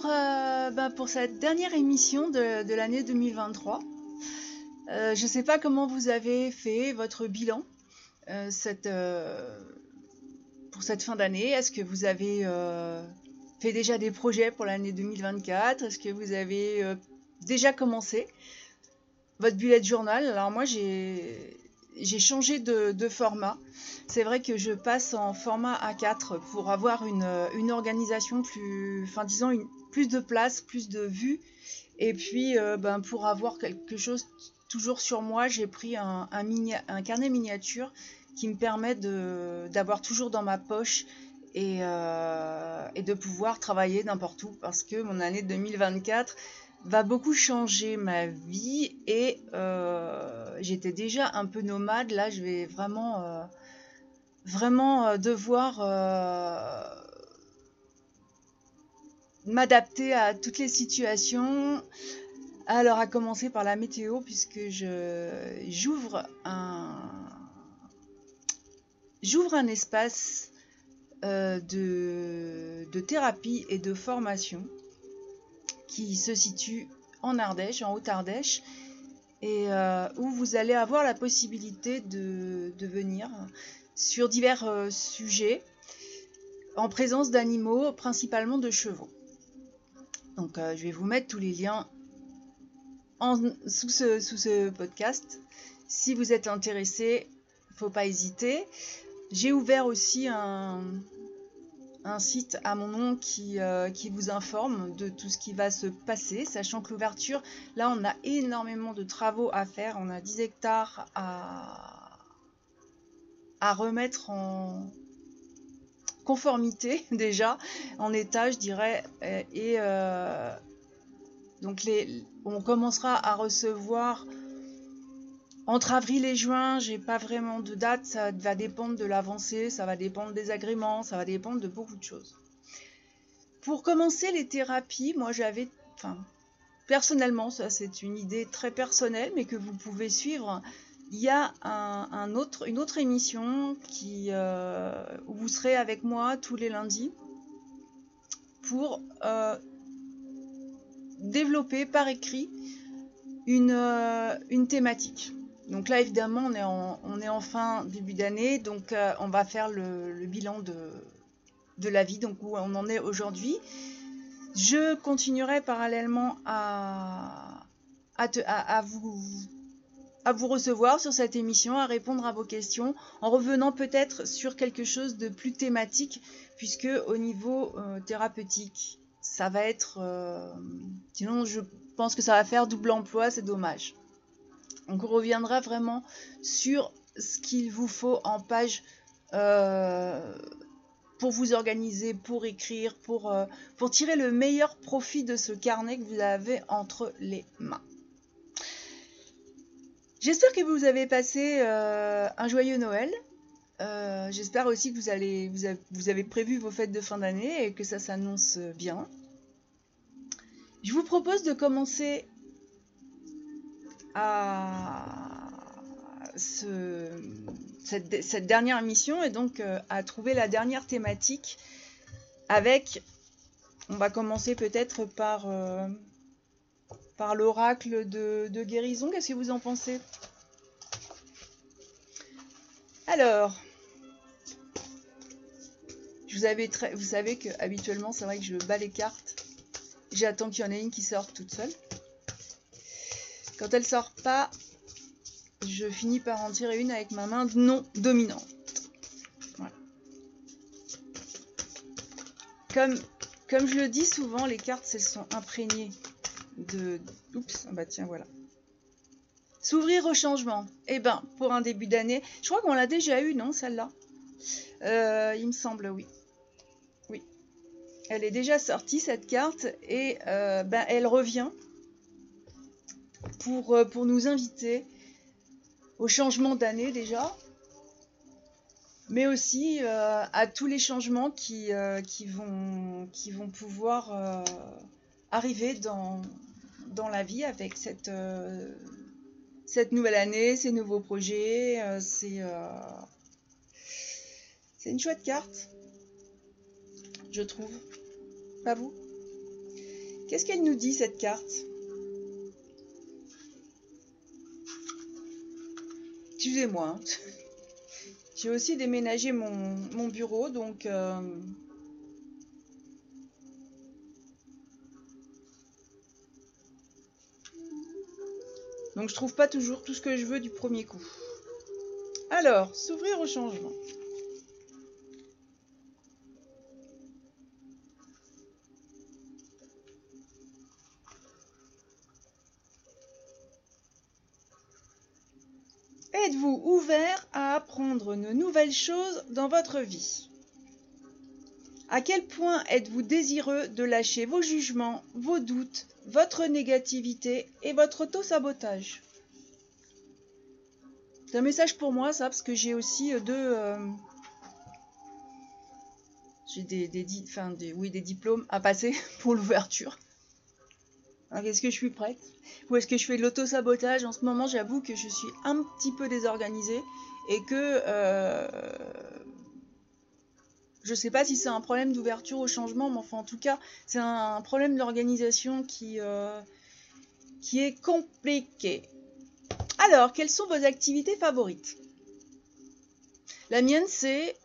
pour, euh, bah, pour cette dernière émission de, l'année 2023. Euh, je ne sais pas comment vous avez fait votre bilan euh, pour cette fin d'année. Est-ce que vous avez fait déjà des projets pour l'année 2024 Est-ce que vous avez déjà commencé votre bullet journal? Alors moi, j'ai changé de, de format. C'est vrai que je passe en format A4 pour avoir une, une organisation plus, enfin disons, une, plus de place, plus de vue. Et puis, euh, ben, pour avoir quelque chose toujours sur moi, j'ai pris un, carnet miniature qui me permet d'avoir toujours dans ma poche et, euh, et de pouvoir travailler n'importe où parce que mon année 2024 va beaucoup changer ma vie et euh, j'étais déjà un peu nomade. Là, je vais vraiment, vraiment devoir m'adapter à toutes les situations. Alors, à commencer par la météo, puisque j'ouvre un j'ouvre un espace euh, de, thérapie et de formation qui se situe en Ardèche, en Haute-Ardèche, et euh, où vous allez avoir la possibilité de, de venir sur divers euh, sujets en présence d'animaux, principalement de chevaux. Donc euh, je vais vous mettre tous les liens en, sous, ce, podcast. Si vous êtes intéressé, faut pas hésiter. J'ai ouvert aussi un, site à mon nom qui, euh, qui vous informe de tout ce qui va se passer, sachant que l'ouverture, là, on a énormément de travaux à faire. On a 10 hectares à remettre en conformité, déjà, en état, je dirais. Et euh, donc, les, on commencera à recevoir entre avril et juin, j'ai pas vraiment de date, ça va dépendre de l'avancée, ça va dépendre des agréments, ça va dépendre de beaucoup de choses. Pour commencer les thérapies, moi j'avais, enfin, personnellement, ça c'est une idée très personnelle, mais que vous pouvez suivre. Il y a une autre émission euh, où vous serez avec moi tous les lundis pour euh, développer par écrit une, euh, une thématique. Donc là, évidemment, on est en, fin début d'année, donc on va faire le, bilan de, la vie, donc où on en est aujourd'hui. Je continuerai parallèlement à- à vous, à vous recevoir sur cette émission, à répondre à vos questions, en revenant peut-être sur quelque chose de plus thématique, puisque au niveau euh, thérapeutique, ça va être... euh, sinon, je pense que ça va faire double emploi, c'est dommage. Donc on reviendra vraiment sur ce qu'il vous faut en page euh, pour vous organiser, pour écrire, pour, pour tirer le meilleur profit de ce carnet que vous avez entre les mains. J'espère que vous avez passé euh, un joyeux Noël. Euh, J'espère aussi que vous, avez, prévu vos fêtes de fin d'année et que ça s'annonce bien. Je vous propose de commencer à ce, cette, dernière émission et donc euh, à trouver la dernière thématique avec, on va commencer peut-être par, par l'oracle de, guérison. Qu'est-ce que vous en pensez? Alors, je vous, avais très, vous savez que habituellement c'est vrai que je bats les cartes. J'attends qu'il y en ait une qui sorte toute seule. Quand elle sort pas, je finis par en tirer une avec ma main non dominante. Comme, comme je le dis souvent, les cartes, elles sont imprégnées de... Oups, ah bah tiens, voilà. S'ouvrir au changement. Eh ben, pour un début d'année, je crois qu'on l'a déjà eu, non, celle-là? Euh, Il me semble, oui. Oui. Elle est déjà sortie, cette carte, et euh, ben, elle revient pour, euh, pour nous inviter au changement d'année déjà, mais aussi à tous les changements qui, vont, pouvoir arriver dans, dans la vie avec cette, euh, cette nouvelle année, ces nouveaux projets. euh, c'est euh, c'est une chouette carte. je trouve. Pas vous? Qu'est-ce qu'elle nous dit cette carte? Excusez-moi. Hein. J'ai aussi déménagé mon, bureau, donc... donc je trouve pas toujours tout ce que je veux du premier coup. Alors, s'ouvrir au changement. Êtes-vous ouvert à apprendre de nouvelles choses dans votre vie? À quel point êtes-vous désireux de lâcher vos jugements, vos doutes, votre négativité et votre auto-sabotage. C'est un message pour moi, ça, parce que j'ai aussi euh, deux... Euh, j'ai des, des, diplômes à passer pour l'ouverture. Est-ce que je suis prête? Ou est-ce que je fais de l'auto-sabotage? En ce moment, j'avoue que je suis un petit peu désorganisée et que euh, je ne sais pas si c'est un problème d'ouverture au changement, mais enfin, en tout cas, c'est un, problème d'organisation qui, euh, qui est compliqué. Alors, quelles sont vos activités favorites? La mienne, c'est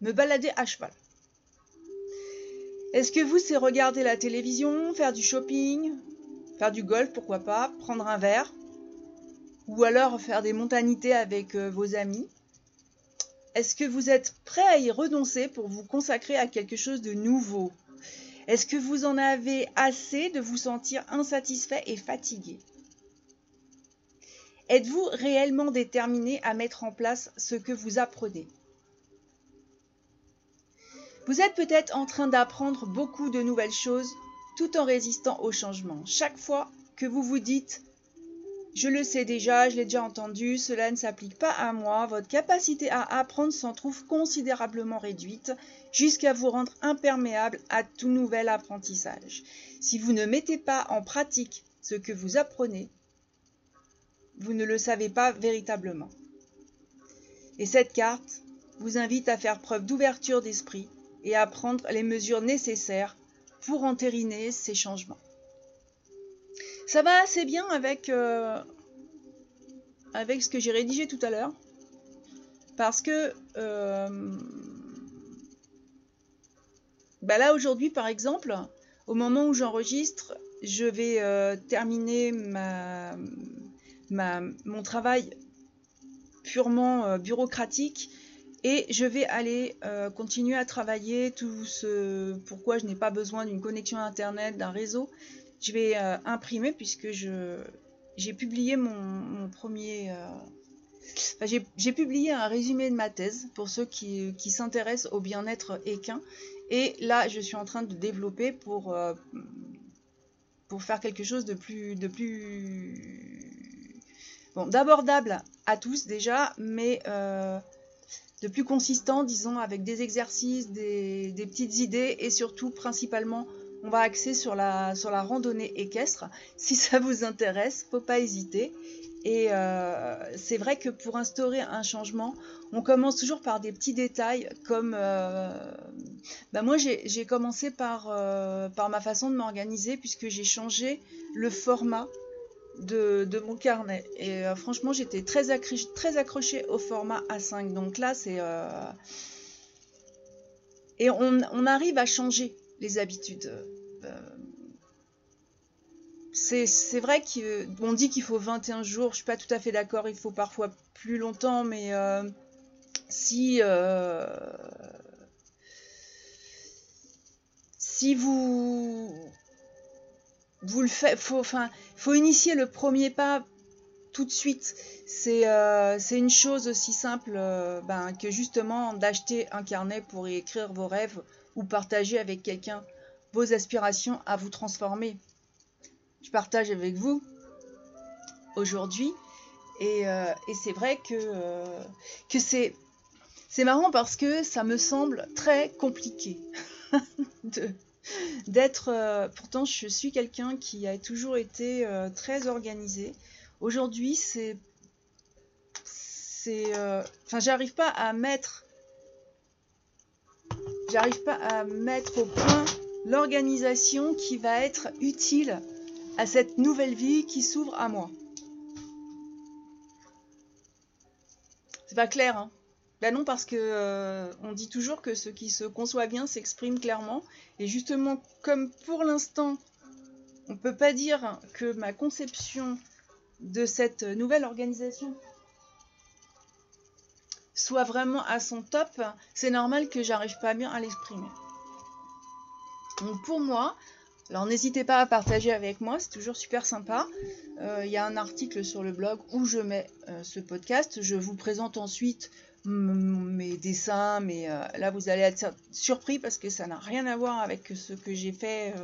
me balader à cheval. Est-ce que vous, c'est regarder la télévision, faire du shopping, faire du golf, pourquoi pas, prendre un verre, ou alors faire des montanités avec euh, vos amis? Est-ce que vous êtes prêt à y renoncer pour vous consacrer à quelque chose de nouveau? Est-ce que vous en avez assez de vous sentir insatisfait et fatigué? Êtes-vous réellement déterminé à mettre en place ce que vous apprenez? Vous êtes peut-être en train d'apprendre beaucoup de nouvelles choses tout en résistant au changement. Chaque fois que vous vous dites je le sais déjà, je l'ai déjà entendu, cela ne s'applique pas à moi, votre capacité à apprendre s'en trouve considérablement réduite jusqu'à vous rendre imperméable à tout nouvel apprentissage. Si vous ne mettez pas en pratique ce que vous apprenez, vous ne le savez pas véritablement. Et cette carte vous invite à faire preuve d'ouverture d'esprit et à prendre les mesures nécessaires pour entériner ces changements. Ça va assez bien avec, euh, avec ce que j'ai rédigé tout à l'heure, parce que euh, bah là aujourd'hui par exemple, au moment où j'enregistre, je vais euh, terminer ma, ma, mon travail purement bureaucratique et je vais aller continuer à travailler tout ce pourquoi je n'ai pas besoin d'une connexion internet, d'un réseau. Je vais euh, imprimer puisque je j'ai publié mon, premier euh, j'ai publié un résumé de ma thèse pour ceux qui, qui s'intéressent au bien-être équin. Et là je suis en train de développer pour pour faire quelque chose de plus de plus bon d'abordable à tous déjà mais de plus consistant, disons, avec des exercices, des, petites idées et surtout, principalement, on va axer sur la, randonnée équestre. Si ça vous intéresse, faut pas hésiter. Et euh, c'est vrai que pour instaurer un changement, on commence toujours par des petits détails comme... Euh, bah moi, j'ai commencé par, euh, par ma façon de m'organiser puisque j'ai changé le format de, mon carnet. Et franchement, j'étais très, accrochée au format A5. Donc là, c'est... Et on, arrive à changer les habitudes. Euh, c'est vrai qu'on dit qu'il faut 21 jours. Je suis pas tout à fait d'accord. Il faut parfois plus longtemps. Mais si... si vous vous le faites, faut, faut initier le premier pas tout de suite. C'est euh, une chose aussi simple euh, ben, que justement d'acheter un carnet pour y écrire vos rêves ou partager avec quelqu'un vos aspirations à vous transformer. Je partage avec vous aujourd'hui et, euh, c'est vrai que, que c'est marrant parce que ça me semble très compliqué d'être. Euh, pourtant, je suis quelqu'un qui a toujours été euh, très organisé. Aujourd'hui, c'est. C'est. Euh, enfin, j'arrive pas à mettre j'arrive pas à mettre au point l'organisation qui va être utile à cette nouvelle vie qui s'ouvre à moi. C'est pas clair, hein Ben non, parce que euh, on dit toujours que ce qui se conçoit bien s'exprime clairement. Et justement, comme pour l'instant, on peut pas dire que ma conception de cette nouvelle organisation soit vraiment à son top, c'est normal que j'arrive pas bien à l'exprimer. Donc pour moi, alors n'hésitez pas à partager avec moi, c'est toujours super sympa. Euh, il y a un article sur le blog où je mets euh, ce podcast. Je vous présente ensuite mes dessins, mais euh, là vous allez être surpris parce que ça n'a rien à voir avec ce que j'ai fait.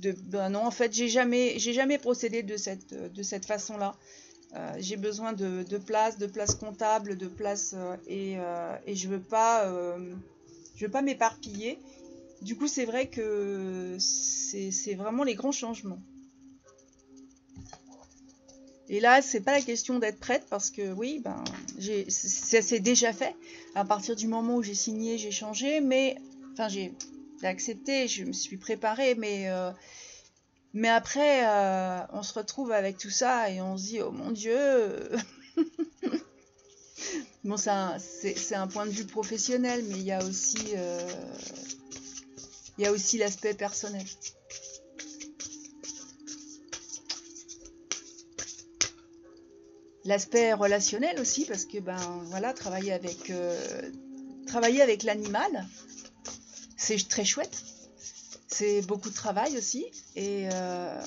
Ben non, en fait, j'ai jamais, jamais procédé de cette façon-là. J'ai besoin de, place, de place comptable, de place et, et je veux pas, je veux pas m'éparpiller. Du coup, c'est vrai que c'est vraiment les grands changements. Et là, c'est pas la question d'être prête parce que oui, ben, ça s'est déjà fait. À partir du moment où j'ai signé, j'ai changé, mais enfin, j'ai accepté, je me suis préparée, mais euh, mais après, euh, on se retrouve avec tout ça et on se dit, oh mon Dieu. bon, c'est un, point de vue professionnel, mais il y a aussi euh, aussi l'aspect personnel. L'aspect relationnel aussi, parce que ben voilà, travailler avec euh, travailler avec l'animal, c'est très chouette. C'est beaucoup de travail aussi. Et, euh,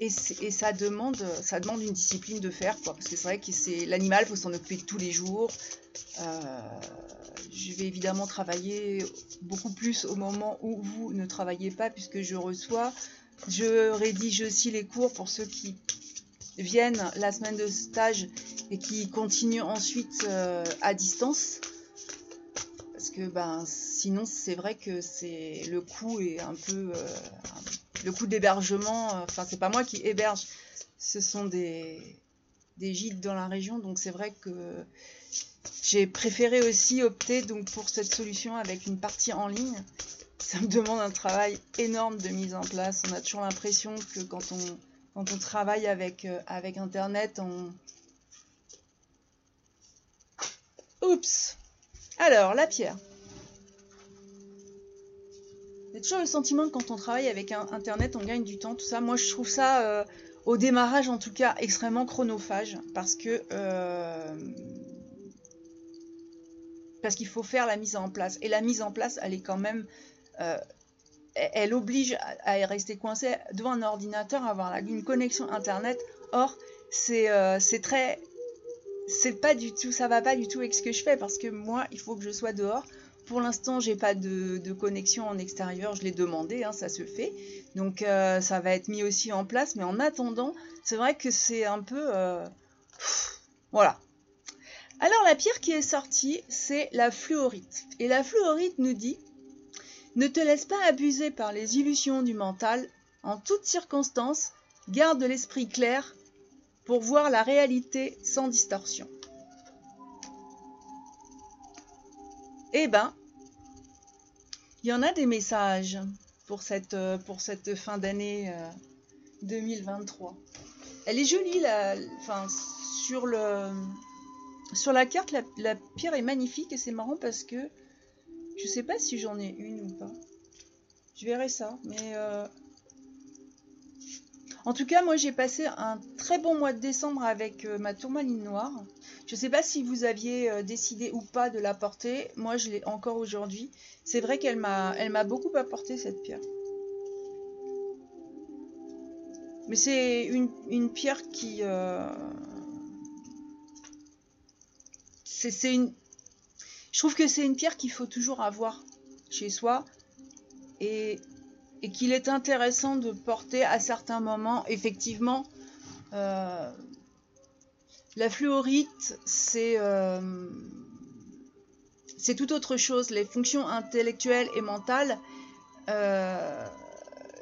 et, ça demande ça demande une discipline de faire. Parce que c'est vrai que c'est l'animal, il faut s'en occuper tous les jours. Euh, je vais évidemment travailler beaucoup plus au moment où vous ne travaillez pas puisque je reçois. Je rédige aussi les cours pour ceux qui viennent la semaine de stage et qui continuent ensuite euh, à distance. Ben sinon c'est vrai que c'est le coût est un peu euh, le coût d'hébergement. Euh, enfin c'est pas moi qui héberge, ce sont des des gîtes dans la région donc c'est vrai que j'ai préféré aussi opter donc pour cette solution avec une partie en ligne. Ça me demande un travail énorme de mise en place. On a toujours l'impression que quand on, quand on travaille avec, euh, avec Internet, on... Oups Alors, la pierre. Toujours le sentiment que quand on travaille avec Internet, on gagne du temps, tout ça. Moi, je trouve ça, euh, au démarrage en tout cas, extrêmement chronophage. Parce que... Euh, parce qu'il faut faire la mise en place. Et la mise en place, elle est quand même... Euh, elle oblige à, rester coincé devant un ordinateur, à avoir une connexion Internet. Or, c'est très... C'est pas du tout, ça va pas du tout avec ce que je fais parce que moi, il faut que je sois dehors. Pour l'instant, j'ai pas de, connexion en extérieur, je l'ai demandé, hein, ça se fait. Donc euh, ça va être mis aussi en place, mais en attendant, c'est vrai que c'est un peu... voilà, alors la pierre qui est sortie, c'est la fluorite. Et la fluorite nous dit Ne te laisse pas abuser par les illusions du mental. En toutes circonstances, garde l'esprit clair pour voir la réalité sans distorsion. Eh ben, il y en a des messages pour cette, euh, pour cette fin d'année 2023. Euh, Elle est jolie, la, enfin, sur le, sur la carte, la, pierre est magnifique et c'est marrant parce que je sais pas si j'en ai une ou pas. Je verrai ça, mais euh, en tout cas, moi j'ai passé un très bon mois de décembre avec euh, ma tourmaline noire. Je sais pas si vous aviez euh, décidé ou pas de la porter. Moi, je l'ai encore aujourd'hui. C'est vrai qu'elle m'a, beaucoup apporté cette pierre. Mais c'est une, pierre qui, c'est une. Je trouve que c'est une pierre qu'il faut toujours avoir chez soi et, qu'il est intéressant de porter à certains moments. Effectivement, euh, la fluorite, c'est euh, c'est tout autre chose. Les fonctions intellectuelles et mentales, euh,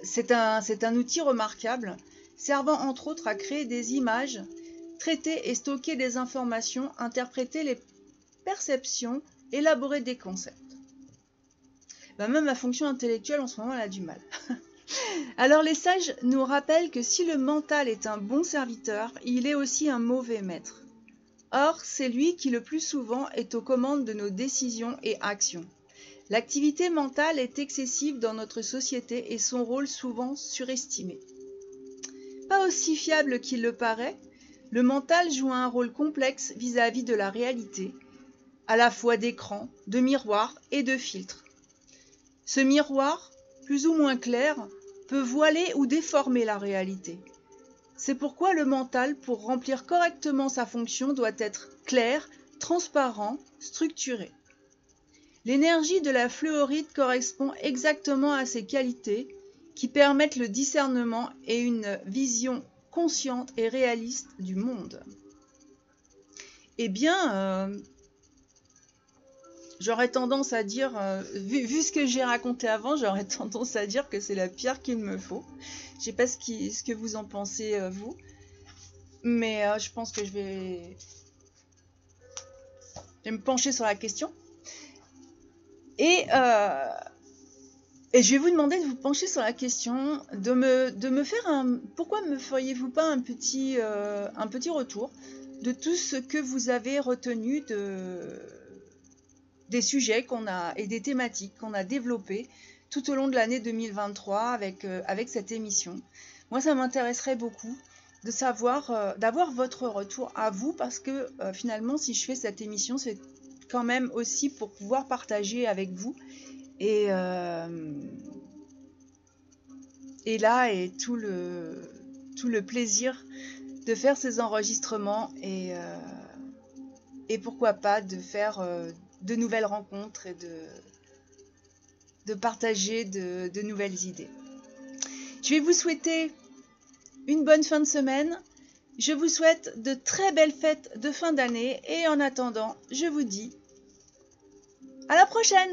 c'est un outil remarquable, servant entre autres à créer des images traiter et stocker des informations, interpréter les perceptions, élaborer des concepts. Ben, même la fonction intellectuelle en ce moment elle a du mal. Alors les sages nous rappellent que si le mental est un bon serviteur, il est aussi un mauvais maître. Or, c'est lui qui le plus souvent est aux commandes de nos décisions et actions. L'activité mentale est excessive dans notre société et son rôle souvent surestimé. Pas aussi fiable qu'il le paraît, le mental joue un rôle complexe vis-à-vis de la réalité, à la fois d'écran, de miroir et de filtre. Ce miroir, plus ou moins clair, peut voiler ou déformer la réalité. C'est pourquoi le mental, pour remplir correctement sa fonction, doit être clair, transparent, structuré. L'énergie de la fluorite correspond exactement à ces qualités qui permettent le discernement et une vision consciente et réaliste du monde. Eh bien, euh, j'aurais tendance à dire, euh, vu, ce que j'ai raconté avant, j'aurais tendance à dire que c'est la pierre qu'il me faut. Je sais pas ce, que vous en pensez, euh, vous. Mais euh, je pense que je vais... je vais me pencher sur la question. Et, je vais vous demander de vous pencher sur la question, de me, faire un... Pourquoi me feriez-vous pas un petit, un petit retour de tout ce que vous avez retenu de des sujets qu'on a et des thématiques qu'on a développées tout au long de l'année 2023 avec, euh, avec cette émission. Moi, ça m'intéresserait beaucoup de savoir, euh, d'avoir votre retour à vous parce que euh, finalement, si je fais cette émission, c'est quand même aussi pour pouvoir partager avec vous. Et, et là est tout le, tout le plaisir de faire ces enregistrements et, et pourquoi pas de faire de nouvelles rencontres et de, partager de nouvelles idées. Je vais vous souhaiter une bonne fin de semaine. Je vous souhaite de très belles fêtes de fin d'année et en attendant, je vous dis à la prochaine